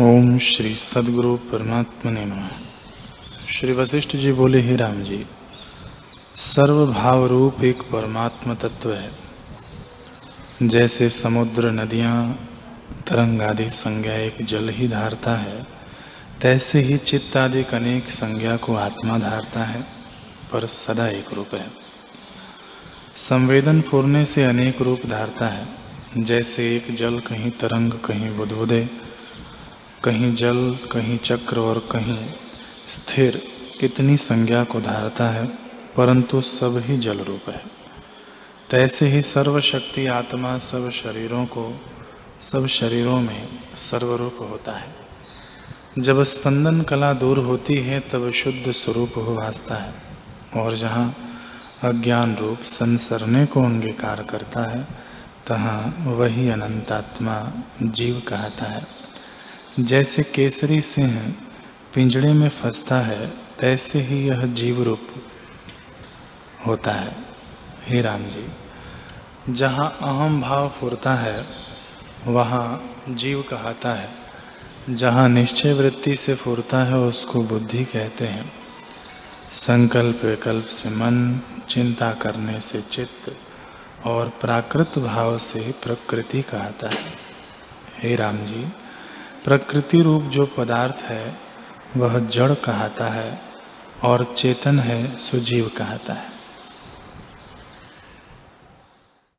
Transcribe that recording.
ओम श्री सदगुरु परमात्मा ने श्री वशिष्ठ जी बोले, ही राम जी सर्वभाव रूप एक परमात्मा तत्व है। जैसे समुद्र, नदियाँ, तरंग आदि संज्ञा एक जल ही धारता है, तैसे ही चित्त आदि अनेक संज्ञा को आत्मा धारता है, पर सदा एक रूप है। संवेदन फूरने से अनेक रूप धारता है, जैसे एक जल कहीं तरंग, कहीं बुदबुदे कहीं जल, कहीं चक्र और कहीं स्थिर इतनी संज्ञा को धारता है, परंतु सब ही जल रूप है। तैसे ही सर्वशक्ति आत्मा सब शरीरों को, सब शरीरों में सर्वरूप होता है। जब स्पंदन कला दूर होती है, तब शुद्ध स्वरूप हो भासता है, और जहाँ अज्ञान रूप संसरने को अंगीकार करता है, तहाँ वही अनंतात्मा जीव कहता है। जैसे केसरी सिंह पिंजड़े में फंसता है, तैसे ही यह जीव रूप होता है। हे राम जी, जहाँ अहम भाव फुरता है, वहाँ जीव कहता है। जहाँ निश्चय वृत्ति से फुरता है, उसको बुद्धि कहते हैं। संकल्प विकल्प से मन, चिंता करने से चित्त और प्राकृत भाव से प्रकृति कहता है। हे राम जी प्रकृति रूप जो पदार्थ है, वह जड़ कहता है और चेतन है, सुजीव कहता है।